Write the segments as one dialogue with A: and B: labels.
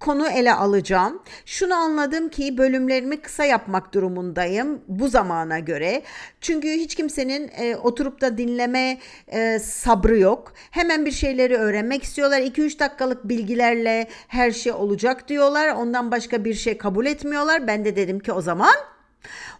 A: konu ele alacağım. Şunu anladım ki bölümlerimi kısa yapmak durumundayım bu zamana göre. Çünkü hiç kimsenin e, oturup da dinleme e, sabrı yok. Hemen bir şeyleri öğrenmek istiyorlar. 2-3 dakikalık bilgilerle her şey olacak diyorlar. Ondan başka bir şey kabul etmiyorlar. Ben de dedim ki o zaman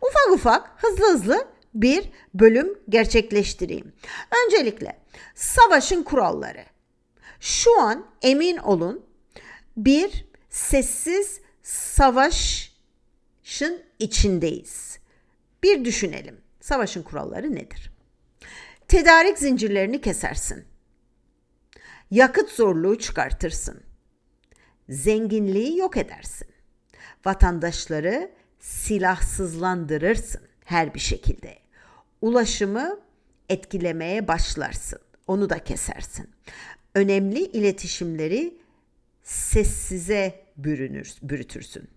A: ufak ufak hızlı hızlı bir bölüm gerçekleştireyim. Öncelikle savaşın kuralları. Şu an emin olun bir sessiz savaşın içindeyiz. Bir düşünelim. Savaşın kuralları nedir? Tedarik zincirlerini kesersin. Yakıt zorluğu çıkartırsın. Zenginliği yok edersin. Vatandaşları silahsızlandırırsın her bir şekilde. Ulaşımı etkilemeye başlarsın. Onu da kesersin. Önemli iletişimleri sessize bürünür, bürütürsün.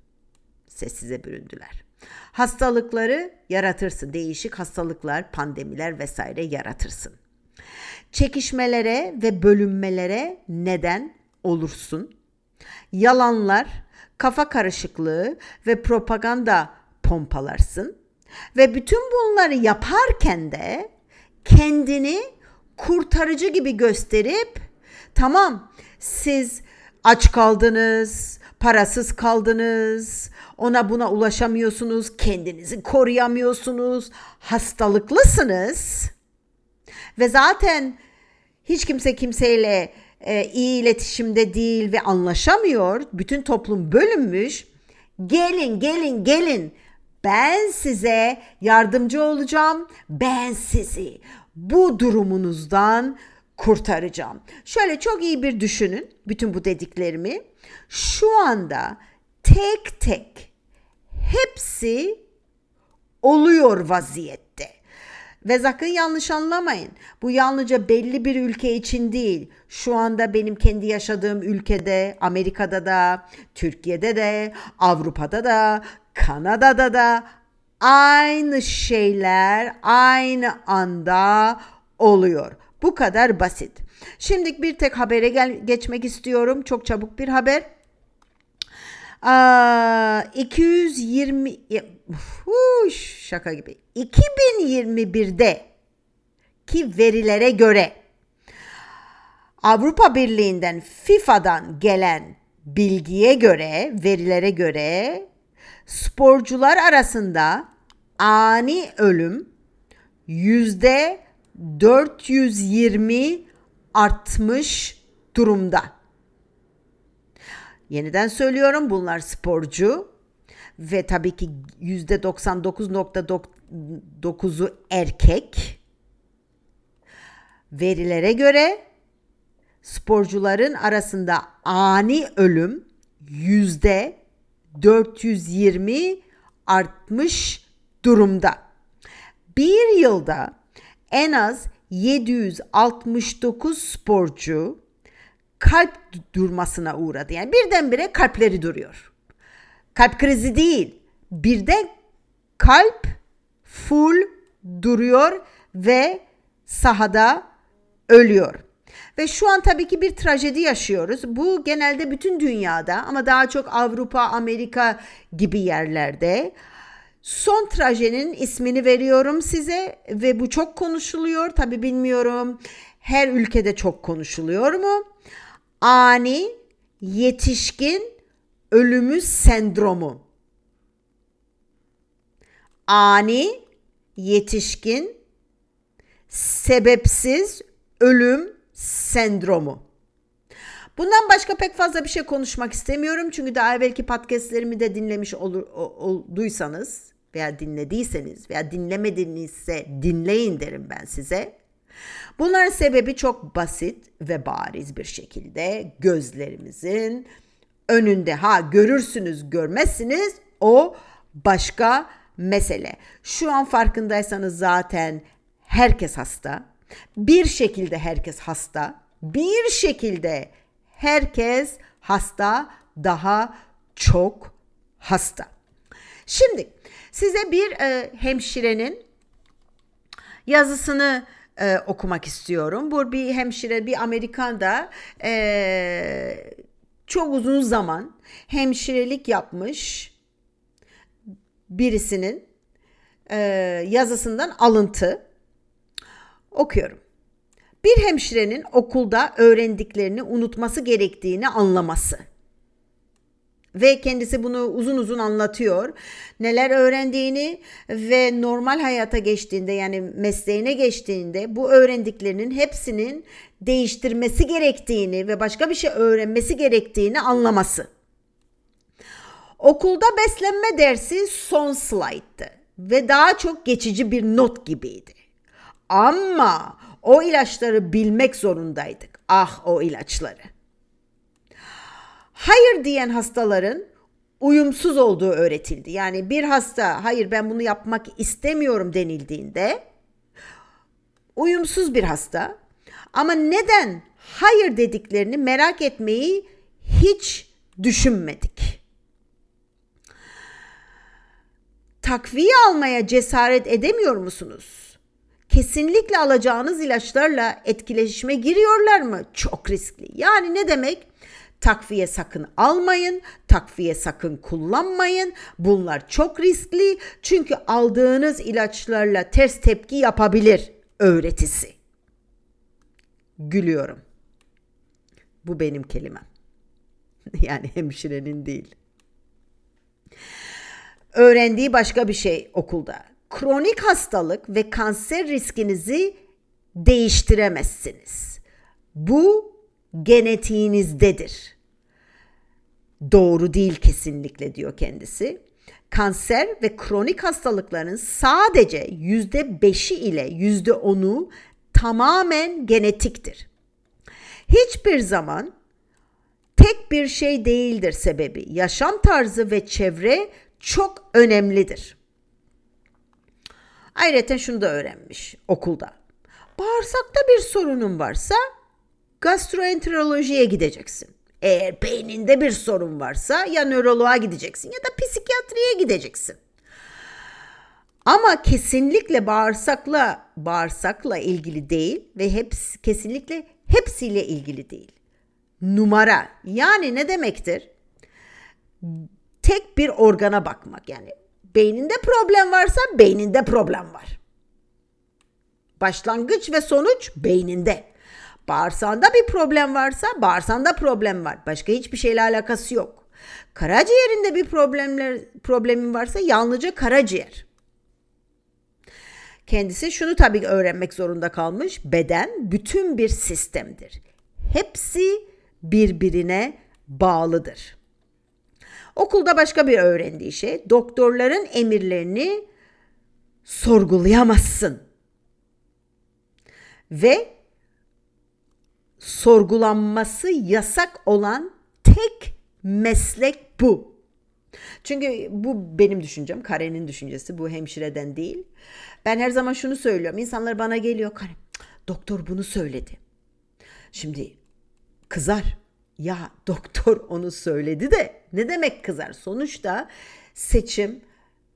A: Sessize büründüler. Hastalıkları yaratırsın. Değişik hastalıklar, pandemiler vesaire yaratırsın. Çekişmelere ve bölünmelere neden olursun. Yalanlar, kafa karışıklığı ve propaganda pompalarsın. Ve bütün bunları yaparken de kendini kurtarıcı gibi gösterip tamam siz aç kaldınız, parasız kaldınız, ona buna ulaşamıyorsunuz, kendinizi koruyamıyorsunuz, hastalıklısınız ve zaten hiç kimse kimseyle e, iyi iletişimde değil ve anlaşamıyor. Bütün toplum bölünmüş. Gelin, gelin, gelin. Ben size yardımcı olacağım. Ben sizi bu durumunuzdan kurtaracağım. Şöyle çok iyi bir düşünün bütün bu dediklerimi. Şu anda tek tek hepsi oluyor vaziyette. Ve sakın yanlış anlamayın. Bu yalnızca belli bir ülke için değil. Şu anda benim kendi yaşadığım ülkede, Amerika'da da, Türkiye'de de, Avrupa'da da, Kanada'da da aynı şeyler aynı anda oluyor. Bu kadar basit. Şimdi bir tek habere gel geçmek istiyorum. Çok çabuk bir haber. Aa, 220 Uf, şaka gibi. 2021'de ki verilere göre Avrupa Birliği'nden FIFA'dan gelen bilgiye göre, verilere göre sporcular arasında ani ölüm yüzde 420 artmış durumda. Yeniden söylüyorum bunlar sporcu ve tabii ki %99.9'u erkek. Verilere göre sporcuların arasında ani ölüm yüzde 420 artmış durumda. Bir yılda en az 769 sporcu kalp durmasına uğradı. Yani birdenbire kalpleri duruyor. Kalp krizi değil. Birden kalp full duruyor ve sahada ölüyor. Ve şu an tabii ki bir trajedi yaşıyoruz. Bu genelde bütün dünyada ama daha çok Avrupa, Amerika gibi yerlerde. Son trajenin ismini veriyorum size ve bu çok konuşuluyor. Tabii bilmiyorum her ülkede çok konuşuluyor mu? Ani yetişkin ölümü sendromu. Ani yetişkin sebepsiz ölüm sendromu. Bundan başka pek fazla bir şey konuşmak istemiyorum. Çünkü daha evvelki podcastlerimi de dinlemiş olduysanız veya dinlediyseniz veya dinlemedinizse dinleyin derim ben size. Bunların sebebi çok basit ve bariz bir şekilde gözlerimizin önünde. Ha görürsünüz görmezsiniz o başka mesele. Şu an farkındaysanız zaten herkes hasta. Bir şekilde herkes hasta. Bir şekilde herkes hasta, daha çok hasta. Şimdi size bir e, hemşirenin yazısını e, okumak istiyorum. Bu bir hemşire, bir Amerikan'da e, çok uzun zaman hemşirelik yapmış birisinin e, yazısından alıntı okuyorum. Bir hemşirenin okulda öğrendiklerini unutması gerektiğini anlaması ve kendisi bunu uzun uzun anlatıyor. Neler öğrendiğini ve normal hayata geçtiğinde yani mesleğine geçtiğinde bu öğrendiklerinin hepsinin değiştirmesi gerektiğini ve başka bir şey öğrenmesi gerektiğini anlaması. Okulda beslenme dersi son slayttı ve daha çok geçici bir not gibiydi. Ama o ilaçları bilmek zorundaydık. Ah o ilaçları. Hayır diyen hastaların uyumsuz olduğu öğretildi. Yani bir hasta hayır ben bunu yapmak istemiyorum denildiğinde uyumsuz bir hasta ama neden hayır dediklerini merak etmeyi hiç düşünmedik. Takviye almaya cesaret edemiyor musunuz? Kesinlikle alacağınız ilaçlarla etkileşime giriyorlar mı? Çok riskli. Yani ne demek? Takviye sakın almayın, takviye sakın kullanmayın. Bunlar çok riskli çünkü aldığınız ilaçlarla ters tepki yapabilir öğretisi. Gülüyorum. Bu benim kelimem. yani hemşirenin değil. Öğrendiği başka bir şey okulda. Kronik hastalık ve kanser riskinizi değiştiremezsiniz. Bu genetiğinizdedir. Doğru değil kesinlikle diyor kendisi. Kanser ve kronik hastalıkların sadece yüzde beşi ile yüzde onu tamamen genetiktir. Hiçbir zaman tek bir şey değildir sebebi. Yaşam tarzı ve çevre çok önemlidir. Ayrıca şunu da öğrenmiş okulda. Bağırsakta bir sorunun varsa gastroenterolojiye gideceksin. Eğer beyninde bir sorun varsa ya nöroloğa gideceksin ya da psikiyatriye gideceksin. Ama kesinlikle bağırsakla bağırsakla ilgili değil ve hepsi kesinlikle hepsiyle ilgili değil. Numara yani ne demektir? Tek bir organa bakmak yani beyninde problem varsa beyninde problem var. Başlangıç ve sonuç beyninde. Bağırsağında bir problem varsa bağırsağında problem var. Başka hiçbir şeyle alakası yok. Karaciğerinde bir problemler problemin varsa yalnızca karaciğer. Kendisi şunu tabii öğrenmek zorunda kalmış. Beden bütün bir sistemdir. Hepsi birbirine bağlıdır. Okulda başka bir öğrendiği şey doktorların emirlerini sorgulayamazsın. Ve sorgulanması yasak olan tek meslek bu. Çünkü bu benim düşüncem, Karen'in düşüncesi, bu hemşireden değil. Ben her zaman şunu söylüyorum. İnsanlar bana geliyor, Karen, doktor bunu söyledi. Şimdi kızar. Ya doktor onu söyledi de ne demek kızar? Sonuçta seçim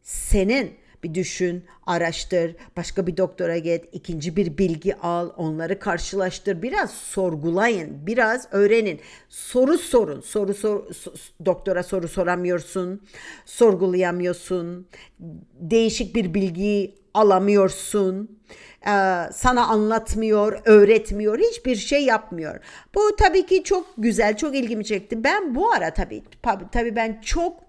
A: senin bir düşün, araştır, başka bir doktora git, ikinci bir bilgi al, onları karşılaştır, biraz sorgulayın, biraz öğrenin. Soru sorun, soru sor, doktora soru soramıyorsun, sorgulayamıyorsun, değişik bir bilgi alamıyorsun, sana anlatmıyor, öğretmiyor, hiçbir şey yapmıyor. Bu tabii ki çok güzel, çok ilgimi çekti. Ben bu ara tabii, tabii ben çok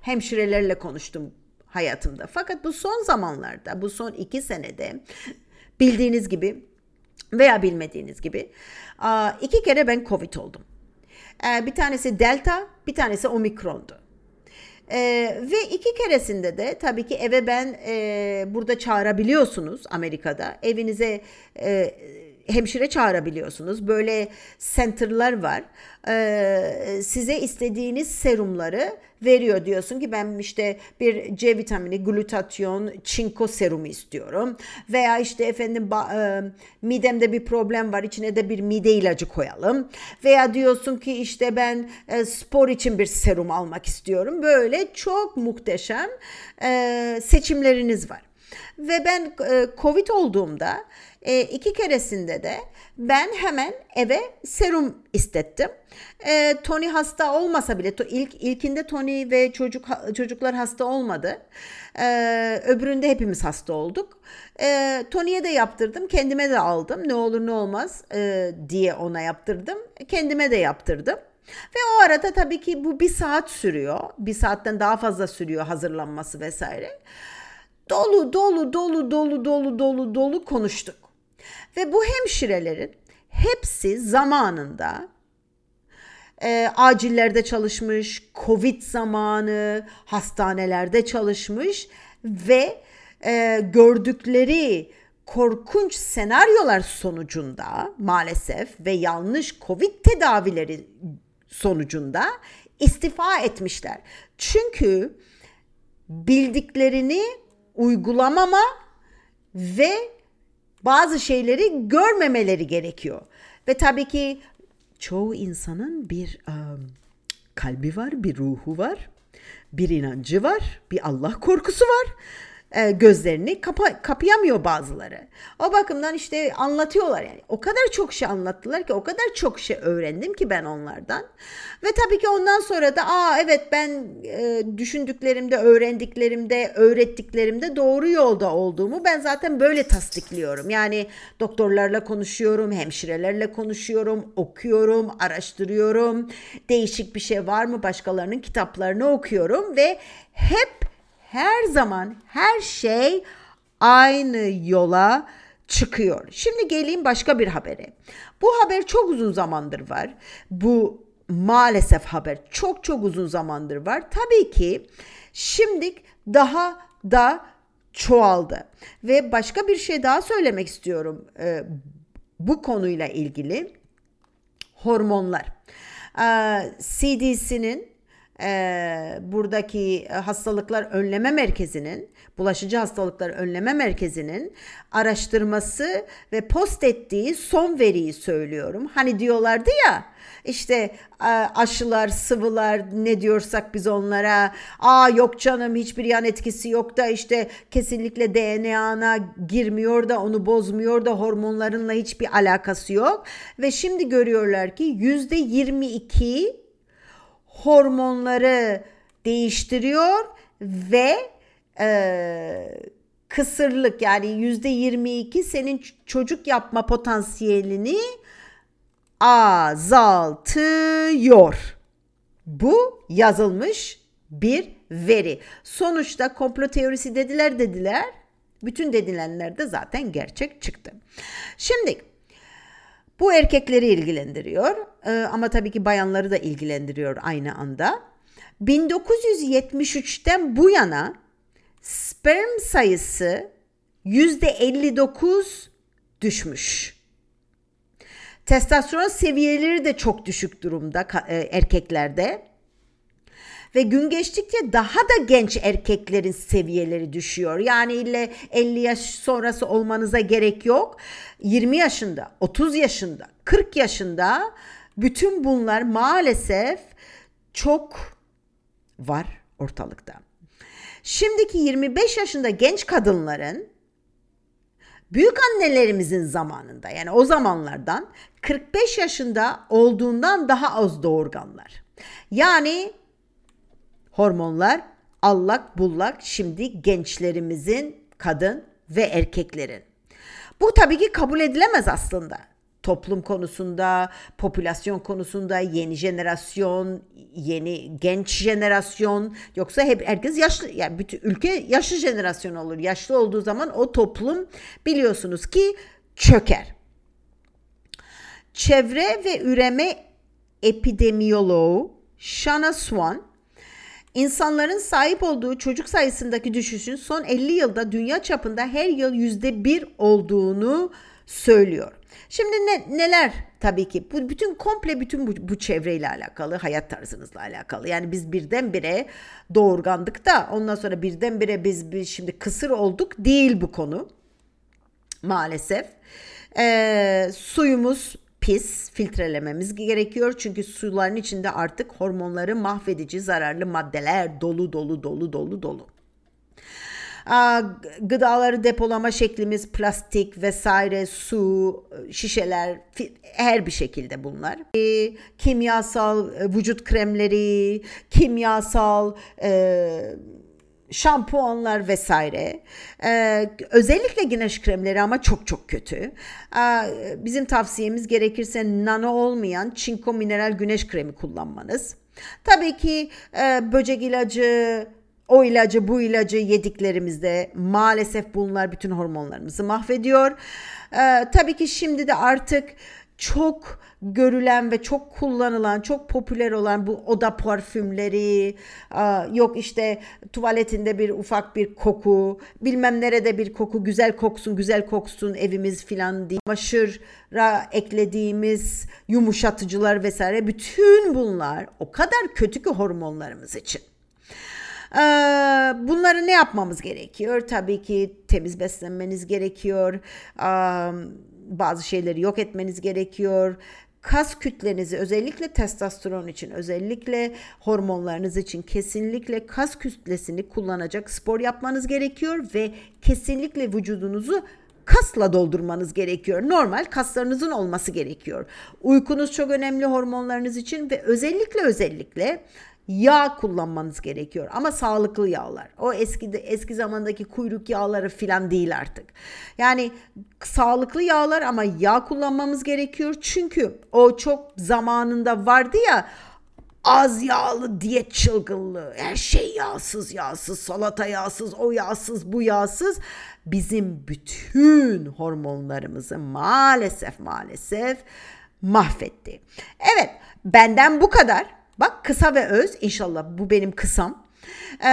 A: hemşirelerle konuştum hayatımda. Fakat bu son zamanlarda, bu son iki senede bildiğiniz gibi veya bilmediğiniz gibi iki kere ben Covid oldum. Bir tanesi Delta, bir tanesi Omikron'du. Ee, ve iki keresinde de tabii ki eve ben e, burada çağırabiliyorsunuz Amerika'da. Evinize e, hemşire çağırabiliyorsunuz. Böyle center'lar var. Ee, size istediğiniz serumları veriyor. Diyorsun ki ben işte bir C vitamini, glutatyon, çinko serumu istiyorum. Veya işte efendim e, midemde bir problem var içine de bir mide ilacı koyalım. Veya diyorsun ki işte ben e, spor için bir serum almak istiyorum. Böyle çok muhteşem e, seçimleriniz var. Ve ben e, Covid olduğumda e, iki keresinde de ben hemen eve serum istettim. E, Tony hasta olmasa bile ilk ilkinde Tony ve çocuk çocuklar hasta olmadı. E, öbüründe hepimiz hasta olduk. E, Tony'ye de yaptırdım, kendime de aldım. Ne olur ne olmaz e, diye ona yaptırdım. Kendime de yaptırdım. Ve o arada tabii ki bu bir saat sürüyor. Bir saatten daha fazla sürüyor hazırlanması vesaire. Dolu dolu dolu dolu dolu dolu dolu konuştuk. Ve bu hemşirelerin hepsi zamanında e, acillerde çalışmış, Covid zamanı hastanelerde çalışmış ve e, gördükleri korkunç senaryolar sonucunda maalesef ve yanlış Covid tedavileri sonucunda istifa etmişler. Çünkü bildiklerini uygulamama ve bazı şeyleri görmemeleri gerekiyor. Ve tabii ki çoğu insanın bir um, kalbi var, bir ruhu var, bir inancı var, bir Allah korkusu var e, gözlerini kapa, kapayamıyor bazıları. O bakımdan işte anlatıyorlar yani. O kadar çok şey anlattılar ki o kadar çok şey öğrendim ki ben onlardan. Ve tabii ki ondan sonra da aa evet ben e, düşündüklerimde, öğrendiklerimde, öğrettiklerimde doğru yolda olduğumu ben zaten böyle tasdikliyorum. Yani doktorlarla konuşuyorum, hemşirelerle konuşuyorum, okuyorum, araştırıyorum. Değişik bir şey var mı? Başkalarının kitaplarını okuyorum ve hep her zaman her şey aynı yola çıkıyor. Şimdi geleyim başka bir habere. Bu haber çok uzun zamandır var. Bu maalesef haber çok çok uzun zamandır var. Tabii ki şimdi daha da çoğaldı. Ve başka bir şey daha söylemek istiyorum e, bu konuyla ilgili. Hormonlar. E, CDC'nin e, buradaki hastalıklar önleme merkezinin bulaşıcı hastalıklar önleme merkezinin araştırması ve post ettiği son veriyi söylüyorum. Hani diyorlardı ya işte aşılar, sıvılar ne diyorsak biz onlara aa yok canım hiçbir yan etkisi yok da işte kesinlikle DNA'na girmiyor da onu bozmuyor da hormonlarınla hiçbir alakası yok. Ve şimdi görüyorlar ki yüzde 22 hormonları değiştiriyor ve e, kısırlık yani yüzde 22 senin çocuk yapma potansiyelini azaltıyor. Bu yazılmış bir veri. Sonuçta komplo teorisi dediler dediler. Bütün dedilenler de zaten gerçek çıktı. Şimdi bu erkekleri ilgilendiriyor ee, ama tabii ki bayanları da ilgilendiriyor aynı anda. 1973'ten bu yana sperm sayısı %59 düşmüş. Testosteron seviyeleri de çok düşük durumda e, erkeklerde. Ve gün geçtikçe daha da genç erkeklerin seviyeleri düşüyor. Yani ile 50 yaş sonrası olmanıza gerek yok. 20 yaşında, 30 yaşında, 40 yaşında bütün bunlar maalesef çok var ortalıkta. Şimdiki 25 yaşında genç kadınların büyük annelerimizin zamanında yani o zamanlardan 45 yaşında olduğundan daha az doğurganlar. Yani hormonlar allak bullak şimdi gençlerimizin kadın ve erkeklerin. Bu tabii ki kabul edilemez aslında. Toplum konusunda, popülasyon konusunda, yeni jenerasyon, yeni genç jenerasyon yoksa hep herkes yaşlı yani bütün ülke yaşlı jenerasyon olur. Yaşlı olduğu zaman o toplum biliyorsunuz ki çöker. Çevre ve üreme epidemiyoloğu Shana Swan İnsanların sahip olduğu çocuk sayısındaki düşüşün son 50 yılda dünya çapında her yıl yüzde bir olduğunu söylüyor. Şimdi ne, neler tabii ki bu bütün komple bütün bu, bu çevreyle alakalı hayat tarzınızla alakalı. Yani biz birdenbire doğurgandık da ondan sonra birdenbire biz, biz şimdi kısır olduk değil bu konu maalesef. Ee, suyumuz pis filtrelememiz gerekiyor. Çünkü suların içinde artık hormonları mahvedici zararlı maddeler dolu dolu dolu dolu dolu. Gıdaları depolama şeklimiz plastik vesaire, su, şişeler, her bir şekilde bunlar. E, kimyasal e, vücut kremleri, kimyasal e, şampuanlar vesaire. Ee, özellikle güneş kremleri ama çok çok kötü. Ee, bizim tavsiyemiz gerekirse nano olmayan çinko mineral güneş kremi kullanmanız. Tabii ki e, böcek ilacı, o ilacı bu ilacı yediklerimizde maalesef bunlar bütün hormonlarımızı mahvediyor. Ee, tabii ki şimdi de artık çok görülen ve çok kullanılan, çok popüler olan bu oda parfümleri, yok işte tuvaletinde bir ufak bir koku, bilmem nerede bir koku, güzel koksun, güzel koksun evimiz filan diye. Maşıra eklediğimiz yumuşatıcılar vesaire bütün bunlar o kadar kötü ki hormonlarımız için. Bunları ne yapmamız gerekiyor? Tabii ki temiz beslenmeniz gerekiyor. Bazı şeyleri yok etmeniz gerekiyor kas kütlenizi özellikle testosteron için özellikle hormonlarınız için kesinlikle kas kütlesini kullanacak spor yapmanız gerekiyor ve kesinlikle vücudunuzu kasla doldurmanız gerekiyor. Normal kaslarınızın olması gerekiyor. Uykunuz çok önemli hormonlarınız için ve özellikle özellikle yağ kullanmanız gerekiyor ama sağlıklı yağlar. O eski eski zamandaki kuyruk yağları filan değil artık. Yani sağlıklı yağlar ama yağ kullanmamız gerekiyor. Çünkü o çok zamanında vardı ya az yağlı diyet çılgınlığı. Her şey yağsız yağsız, salata yağsız, o yağsız, bu yağsız. Bizim bütün hormonlarımızı maalesef maalesef mahvetti. Evet, benden bu kadar. Bak kısa ve öz inşallah bu benim kısam. Ee,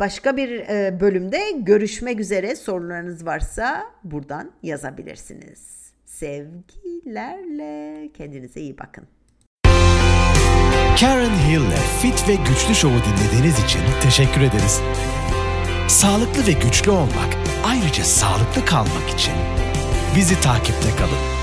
A: başka bir e, bölümde görüşmek üzere sorularınız varsa buradan yazabilirsiniz. Sevgilerle kendinize iyi bakın.
B: Karen Hill'le Fit ve Güçlü Show'u dinlediğiniz için teşekkür ederiz. Sağlıklı ve güçlü olmak, ayrıca sağlıklı kalmak için bizi takipte kalın.